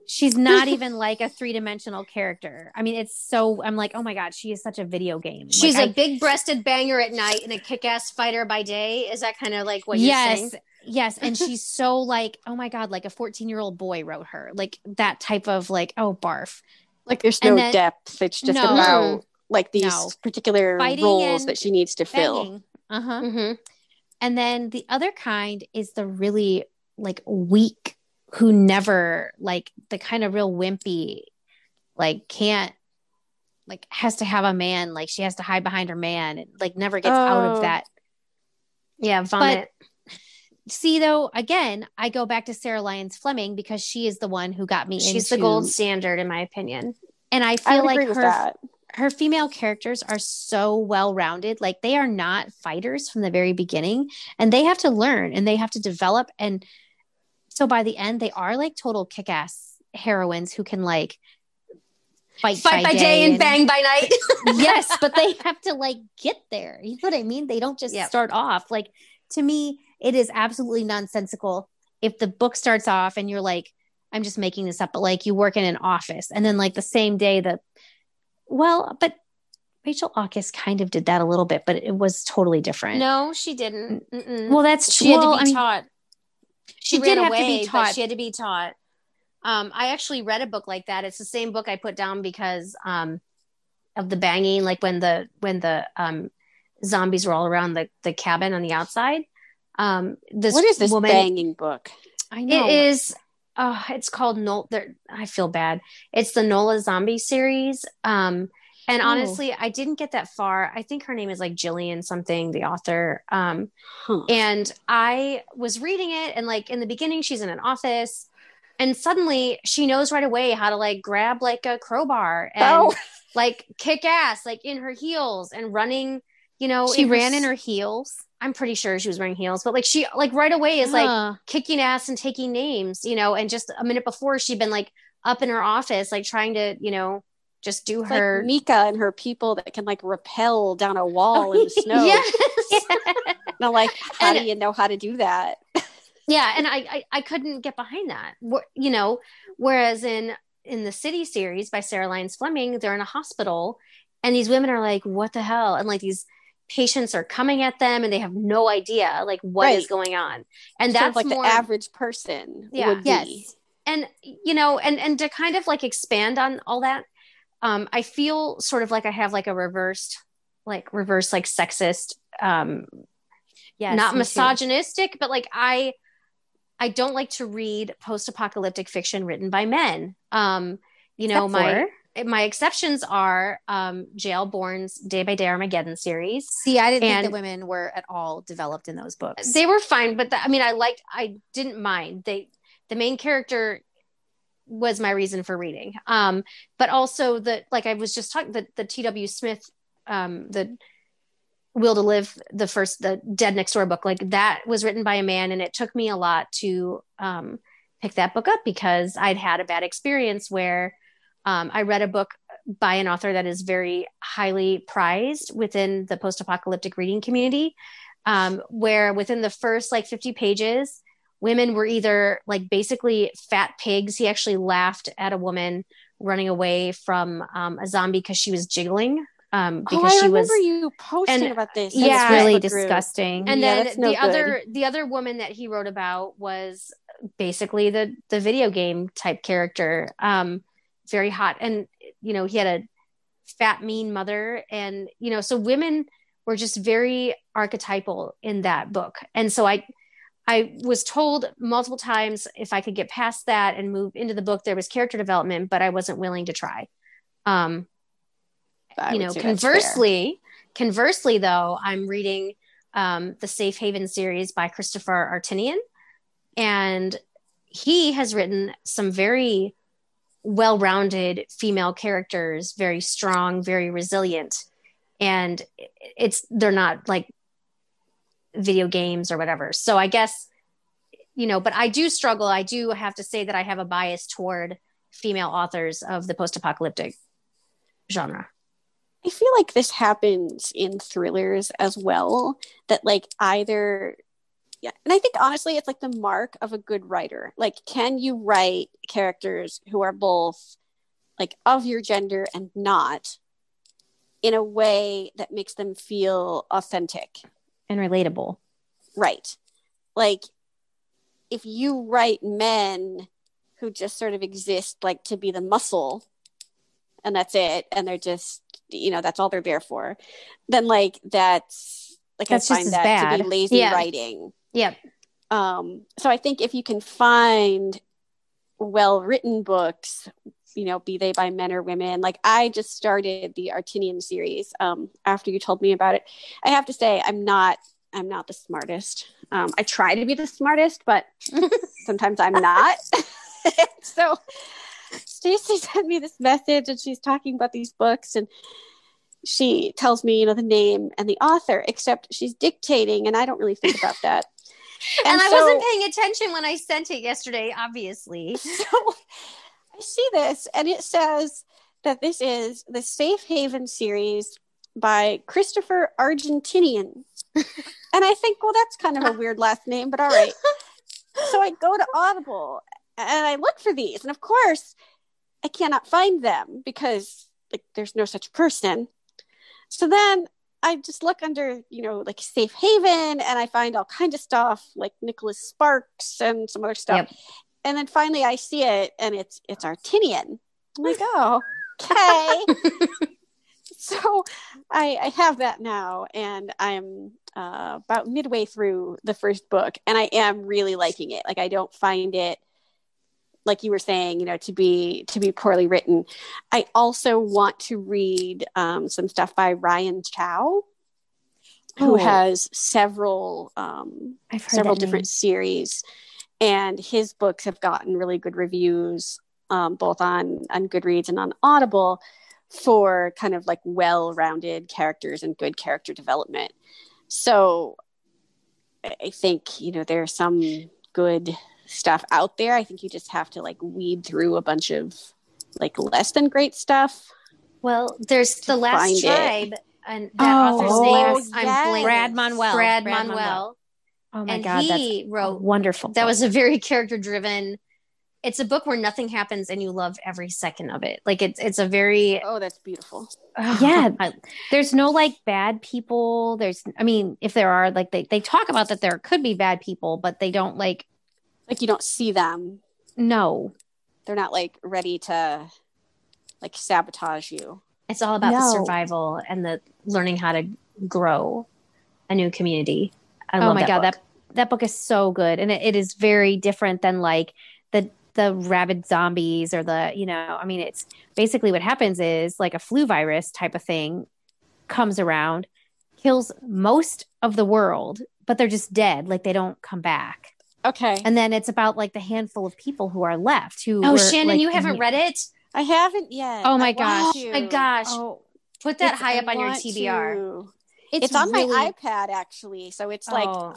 she's not even like a three-dimensional character i mean it's so i'm like oh my god she is such a video game She's Like, a I- big-breasted banger at night and a kick-ass fighter by day. Is that kind of like what you're yes saying? yes and she's so like oh my god like a 14 year old boy wrote her like that type of like oh barf like there's no then- depth it's just No. about like these No. particular Fighting roles that she needs to fill uh-huh Mm-hmm. And then the other kind is the really like weak who never like the kind of real wimpy like can't like has to have a man like she has to hide behind her man and like never gets out Oh. of that Yeah, vomit. see though again i go back to sarah lyons fleming because she is the one who got me She's into the gold standard, in my opinion. and i i feel would like her that her female characters are so well rounded. Like they are not fighters from the very beginning and they have to learn and they have to develop. And so by the end, they are like total kick ass heroines who can like fight, Fight by, day, and, bang by night. yes, but they have to like get there. You know what I mean? They don't just Yep. start off. Like to me, it is absolutely nonsensical if the book starts off and you're like, I'm just making this up, but like you work in an office and then like the same day the well, but Rachel Aukes kind of did that a little bit, but it was totally different. no, she didn't. Mm-mm. Well, that's true. she had to be I mean, taught. She She, did ran have to away, be but taught. she had to be taught. Um, I actually read a book like that. It's the same book I put down because um, of the banging, like when the when the um, zombies were all around the the cabin on the outside. Um, this what is this woman? banging book I know. It is. Oh, it's called Nola. there- I feel bad. It's the Nola Zombie series. Um, and Oh. honestly, I didn't get that far. I think her name is like Jillian something, the author. Um, huh. and I was reading it, and like in the beginning, she's in an office, and suddenly she knows right away how to like grab like a crowbar and Oh. like kick ass, like in her heels and running. You know, she ran s- in her heels. I'm pretty sure she was wearing heels, but like she like right away is like Huh. kicking ass and taking names, you know, and just a minute before she'd been like up in her office, like trying to, you know, just do It's her. like Mika and her people that can like rappel down a wall in the snow. Yes. Now, like, how And- do you know how to do that? yeah and I, I i couldn't get behind that you know whereas in in the city series by sarah lyons fleming they're in a hospital and these women are like what the hell and like these patients are coming at them and they have no idea like what is Right. going on and Sort that's like more the average person Yeah. would be. Yes. and you know and and to kind of like expand on all that um i feel sort of like i have like a reversed like reverse like sexist um Yes, not me too. misogynistic but like i i don't like to read post-apocalyptic fiction written by men um you know Except my for- my exceptions are um J.L. Bourne's day by day armageddon series See, I didn't think And- that women were at all developed in those books. they were fine but the, i mean i liked i didn't mind they the main character was my reason for reading um but also the like i was just talking the, the tw smith um the will to live the first the dead next door book like that was written by a man and it took me a lot to um pick that book up because i'd had a bad experience where um, i read a book by an author that is very highly prized within the post-apocalyptic reading community um, where within the first like 50 pages women were either like basically fat pigs he actually laughed at a woman running away from um, a zombie because she was jiggling um, Oh, because I she remember was you posting and- about this. yeah, That's really disgusting. and Yeah, then that's the good. other the other woman that he wrote about was basically the the video game type character um very hot. And you know he had a fat mean mother. And you know so women were just very archetypal in that book. And so i i was told multiple times if i could get past that and move into the book there was character development but i wasn't willing to try. Um I you know say that's fair. conversely conversely though i'm reading um, the safe haven series by christopher artinian. And he has written some very well-rounded female characters very strong very resilient. And it's they're not like video games or whatever. So i guess you know but i do struggle. I do have to say that i have a bias toward female authors of the post-apocalyptic genre. I feel like this happens in thrillers as well. That like either, yeah, and I think honestly, it's like the mark of a good writer. Like, can you write characters who are both like of your gender and not in a way that makes them feel authentic? and relatable. Right. Like, if you write men who just sort of exist like to be the muscle and that's it, and they're just, you know, that's all they're there for, then like that's like That's I just find as that to be lazy Yeah. writing. Yep Um, so I think if you can find well written books, you know, be they by men or women, like I just started the Artinian series um, after you told me about it. I have to say, I'm not, I'm not the smartest. Um, I try to be the smartest, but sometimes I'm not. so Stacy sent me this message, and she's talking about these books, and she tells me, you know, the name and the author, except she's dictating, and I don't really think about that. And, I so- wasn't paying attention when I sent it yesterday, obviously. so I see this, and it says that this is the Safe Haven series by Christopher Argentinian. and I think, well, that's kind of a weird last name, but all right. So I go to Audible and I look for these, and of course, I cannot find them because like there's no such person. So then I just look under, you know, like Safe Haven, and I find all kinds of stuff like Nicholas Sparks and some other stuff. Yep. And then finally I see it, and it's it's Artinian. I'm like, oh, okay. so I, I have that now, and I'm uh, about midway through the first book, and I am really liking it. Like I don't find it like you were saying, you know, to be to be poorly written. I also want to read um, some stuff by Ryan Chow, who Oh. has several um, I've several different name. series, and his books have gotten really good reviews, um, both on on Goodreads and on Audible, for kind of like well-rounded characters and good character development. So, I I think you know there are some good stuff out there. I think you just have to like weed through a bunch of like less than great stuff. Well, there's the find last it. tribe and that Oh, author's name yes. I'm blanking. Brad Manuel. Brad, Manuel. Oh my and god, he that's wrote wonderful. that was a very character driven it's a book where nothing happens and you love every second of it like it's it's a very Oh, that's beautiful. yeah. I- There's no like bad people. There's, I mean, if there are, like they they talk about that there could be bad people, but they don't like Like you don't see them. no. They're not like ready to like sabotage you. it's all about the survival and the learning how to grow a new community I oh love my that god, book. that that book is so good, and it, it is very different than like the the rabid zombies or the you know. I mean, it's basically what happens is like a flu virus type of thing comes around, kills most of the world, but they're just dead, like they don't come back. Okay. And then it's about like the handful of people who are left who. oh were, shannon like, you haven't in- read it I haven't yet. Oh my I gosh. to. Oh my gosh Oh, put that it's- high I up on your want tbr to. it's, It's, on really, my iPad actually, so it's like Oh.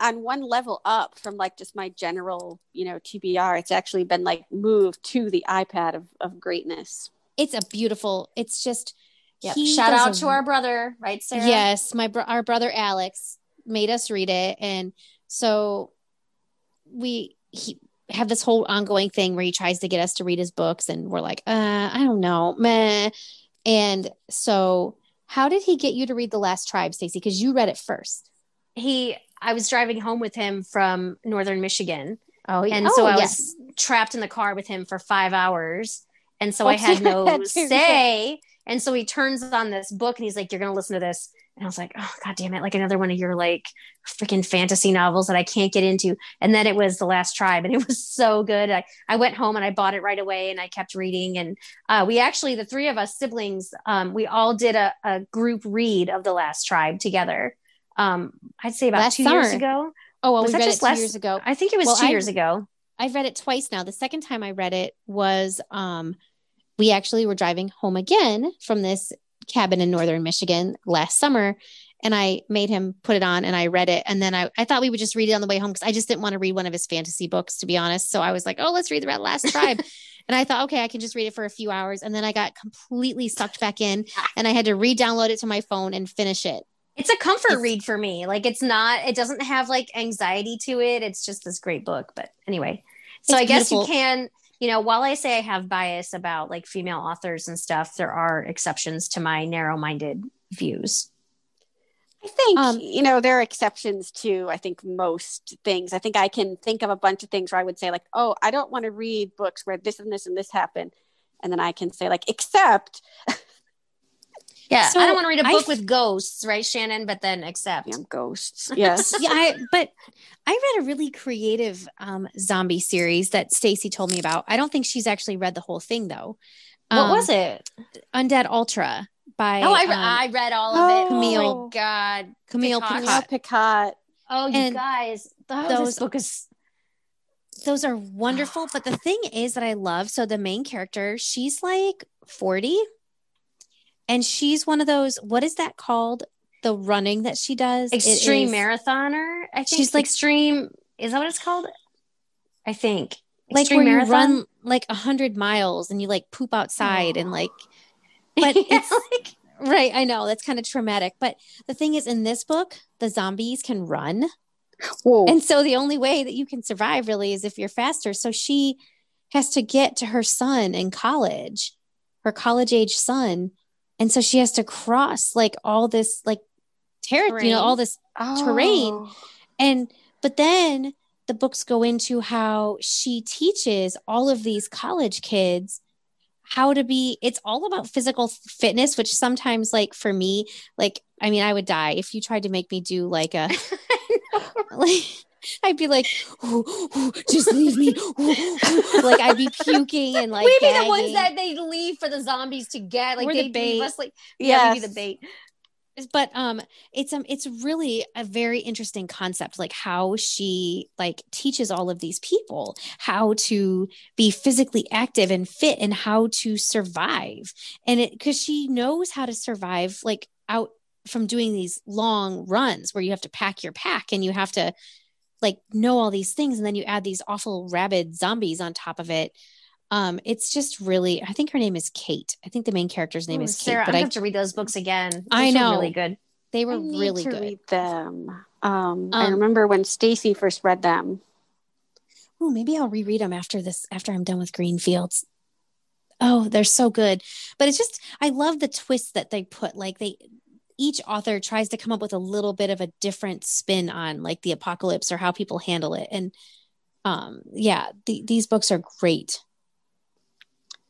on one level up from like just my general, you know, TBR. It's actually been like moved to the iPad of, of greatness. It's a beautiful. It's just. Yep. he shout does out a- to our brother right sarah Yes, my bro- our brother Alex made us read it, and so we he have this whole ongoing thing where he tries to get us to read his books, and we're like, uh, I don't know, meh. And so, how did he get you to read the Last Tribe, Stacey? Because you read it first. he i was driving home with him from northern michigan Oh, and so I was trapped in the car with him for five hours, and so I Oh, had you no say. And so he turns on this book, and he's like, "You're going to listen to this." And I was like, "Oh God damn it! Like another one of your like freaking fantasy novels that I can't get into." And then it was The Last Tribe, and it was so good. I I went home and I bought it right away, and I kept reading. And uh, we actually, the three of us siblings, um, we all did a, a group read of The Last Tribe together. Um, I'd say about Last two years ago. oh, well, was we that read it just two last- years ago. I think it was Well, two I- years ago. I've read it twice now. The second time I read it was um we actually were driving home again from this cabin in northern Michigan last summer and I made him put it on and I read it and then I, I thought we would just read it on the way home because I just didn't want to read one of his fantasy books to be honest. So I was like, oh, let's read the Red Last Tribe. and I thought, okay, I can just read it for a few hours. And then I got completely sucked back in and I had to re-download it to my phone and finish it. It's a comfort It's- read for me. Like it's not, it doesn't have like anxiety to it. It's just this great book. But anyway, so I guess beautiful. you can, you know, while I say I have bias about like female authors and stuff, there are exceptions to my narrow minded views. I think Um, you know there are exceptions to I think most things. I think I can think of a bunch of things where I would say like, oh, I don't want to read books where this and this and this happen, and then I can say like, except Yeah. So I don't want to read a book f- with ghosts, right, Shannon? But then accept. you know, ghosts. Yes. yeah, I but I read a really creative um zombie series that Stacy told me about. I don't think she's actually read the whole thing though. What was it? Undead Ultra by Oh, I, re- um, I read all of it. Camille. Oh my God. Camille Picott. Picard. Camille Picard. Oh, you And guys. Oh, those- this book is. Those are wonderful, but the thing is that I love so the main character, she's like 40 and she's one of those what is that called? The running that she does? Extreme is- marathoner. I think She's like- extreme. Is that what it's called? I think like extreme where marathon. you run like a hundred miles and you like poop outside and like but Yeah, it's like- right i know that's kind of traumatic but the thing is in this book the zombies can run Whoa. and so the only way that you can survive really is if you're faster so she has to get to her son in college her college age son and so she has to cross like all this like territory you know all this terrain. and but then the books go into how she teaches all of these college kids how to be it's all about physical fitness which sometimes like for me like i mean i would die if you tried to make me do like a like I'd be like, "Ooh, ooh, just leave me. Ooh, ooh." Like I'd be puking and like We'd be the ones that they leave for the zombies to get. Like We're they the bait. us like yeah, Yes. be the bait. but um it's um it's really a very interesting concept like how she like teaches all of these people how to be physically active and fit and how to survive and it because she knows how to survive like out from doing these long runs where you have to pack your pack and you have to like know all these things and then you add these awful rabid zombies on top of it Um, it's just really, I think her name is Kate. I think the main character's name Ooh, is Kate. Sarah, but I I, have to read those books again. Those I know. really good. they were I need really to good. read them. Um, I Um, remember when Stacy first read them. Oh, maybe I'll reread them after this, after I'm done with Greenfields. Oh, they're so good. But it's just, I love the twist that they put. Like they, each author tries to come up with a little bit of a different spin on like the apocalypse or how people handle it. And um, yeah, the, these books are great.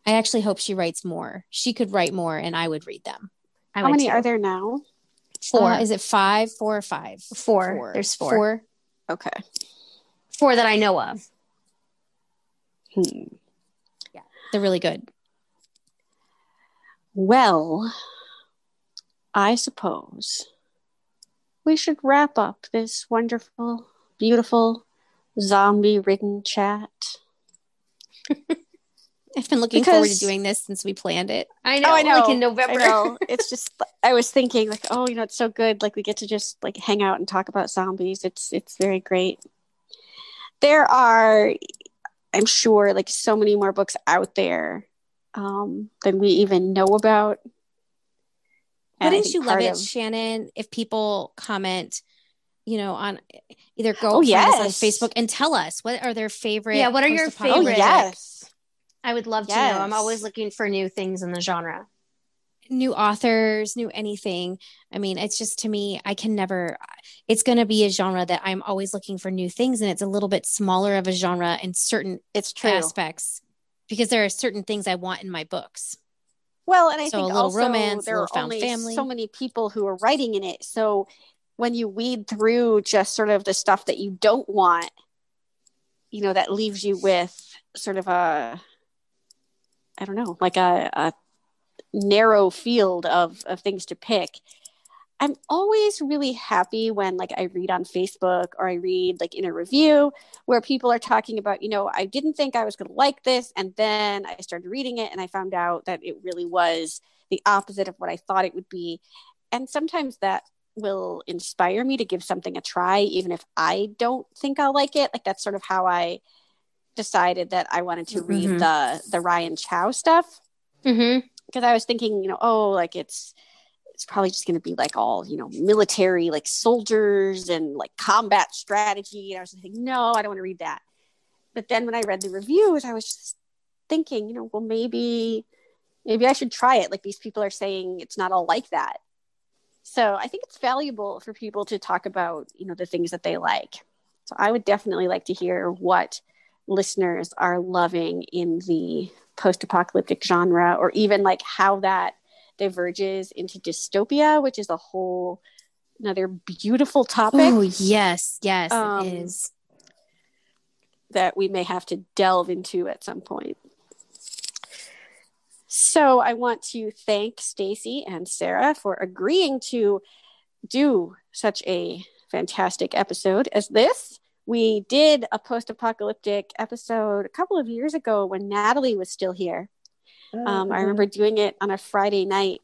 I actually hope she writes more. She could write more and I would read them. I How many too. are there now? Four. Uh, is it five, four or five? Four. There's four. Four. Okay. Four that I know of. Hmm. Yeah they're really good. Well, I suppose we should wrap up this wonderful, beautiful, zombie ridden chat. I've been looking forward to doing this since we planned it. I know. Oh, I know. Like in November. I know. It's just I was thinking like, oh, you know, it's so good. Like we get to just like hang out and talk about zombies. It's it's very great. There are, I'm sure, like so many more books out there um, than we even know about. And I Wouldn't you love part it, of- Shannon, if people comment, you know, on either go Oh, yes. on Facebook and tell us what are their favorite. Yeah, what are your favorite? Oh favorite- yes. I would love to know. I'm always looking for new things in the genre. new authors, new anything. I mean, it's just to me, I can never. It's going to be a genre that I'm always looking for new things, and it's a little bit smaller of a genre in certain It's true. aspects because there are certain things I want in my books. Well, and I So a think little also romance, a there are only family. so many people who are writing in it. So when you weed through just sort of the stuff that you don't want, you know, that leaves you with sort of a, I don't know, like a, a narrow field of of things to pick. I'm always really happy when like I read on Facebook or I read like in a review where people are talking about, you know, I didn't think I was going to like this and then I started reading it and I found out that it really was the opposite of what I thought it would be. And sometimes that will inspire me to give something a try even if I don't think I'll like it. Like that's sort of how I decided that I wanted to read Mhm. the the Ryan Chow stuff Mm-hmm. because I was thinking, you know, oh, like it's it's probably just going to be like all you know military, like soldiers and like combat strategy. And I was like, no, I don't want to read that. But then when I read the reviews, I was just thinking, you know, well, maybe maybe I should try it. Like these people are saying, it's not all like that. So I think it's valuable for people to talk about, you know, the things that they like. So I would definitely like to hear what listeners are loving in the post-apocalyptic genre or even like how that diverges into dystopia which is a whole another beautiful topic. Oh yes, yes, Um, it is. that we may have to delve into at some point. So i want to thank stacy and sarah for agreeing to do such a fantastic episode as this. We did a post-apocalyptic episode a couple of years ago when natalie was still here Um, I remember doing it on a Friday night,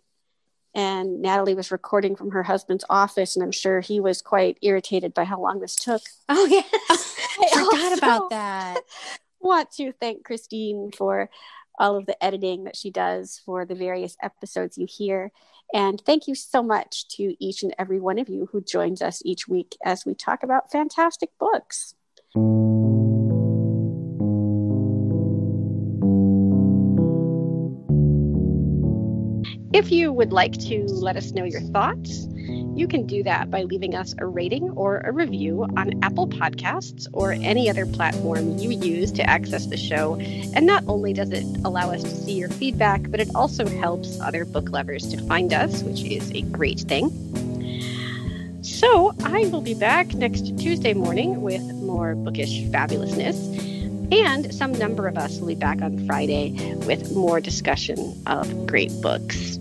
and Natalie was recording from her husband's office, and I'm sure he was quite irritated by how long this took. Oh yeah. I Forgot about that. Want to thank Christine for all of the editing that she does for the various episodes you hear. And thank you so much to each and every one of you who joins us each week as we talk about fantastic books. If you would like to let us know your thoughts, you can do that by leaving us a rating or a review on Apple Podcasts or any other platform you use to access the show. And not only does it allow us to see your feedback, but it also helps other book lovers to find us, which is a great thing. So I will be back next Tuesday morning with more bookish fabulousness. And some number of us will be back on Friday with more discussion of great books.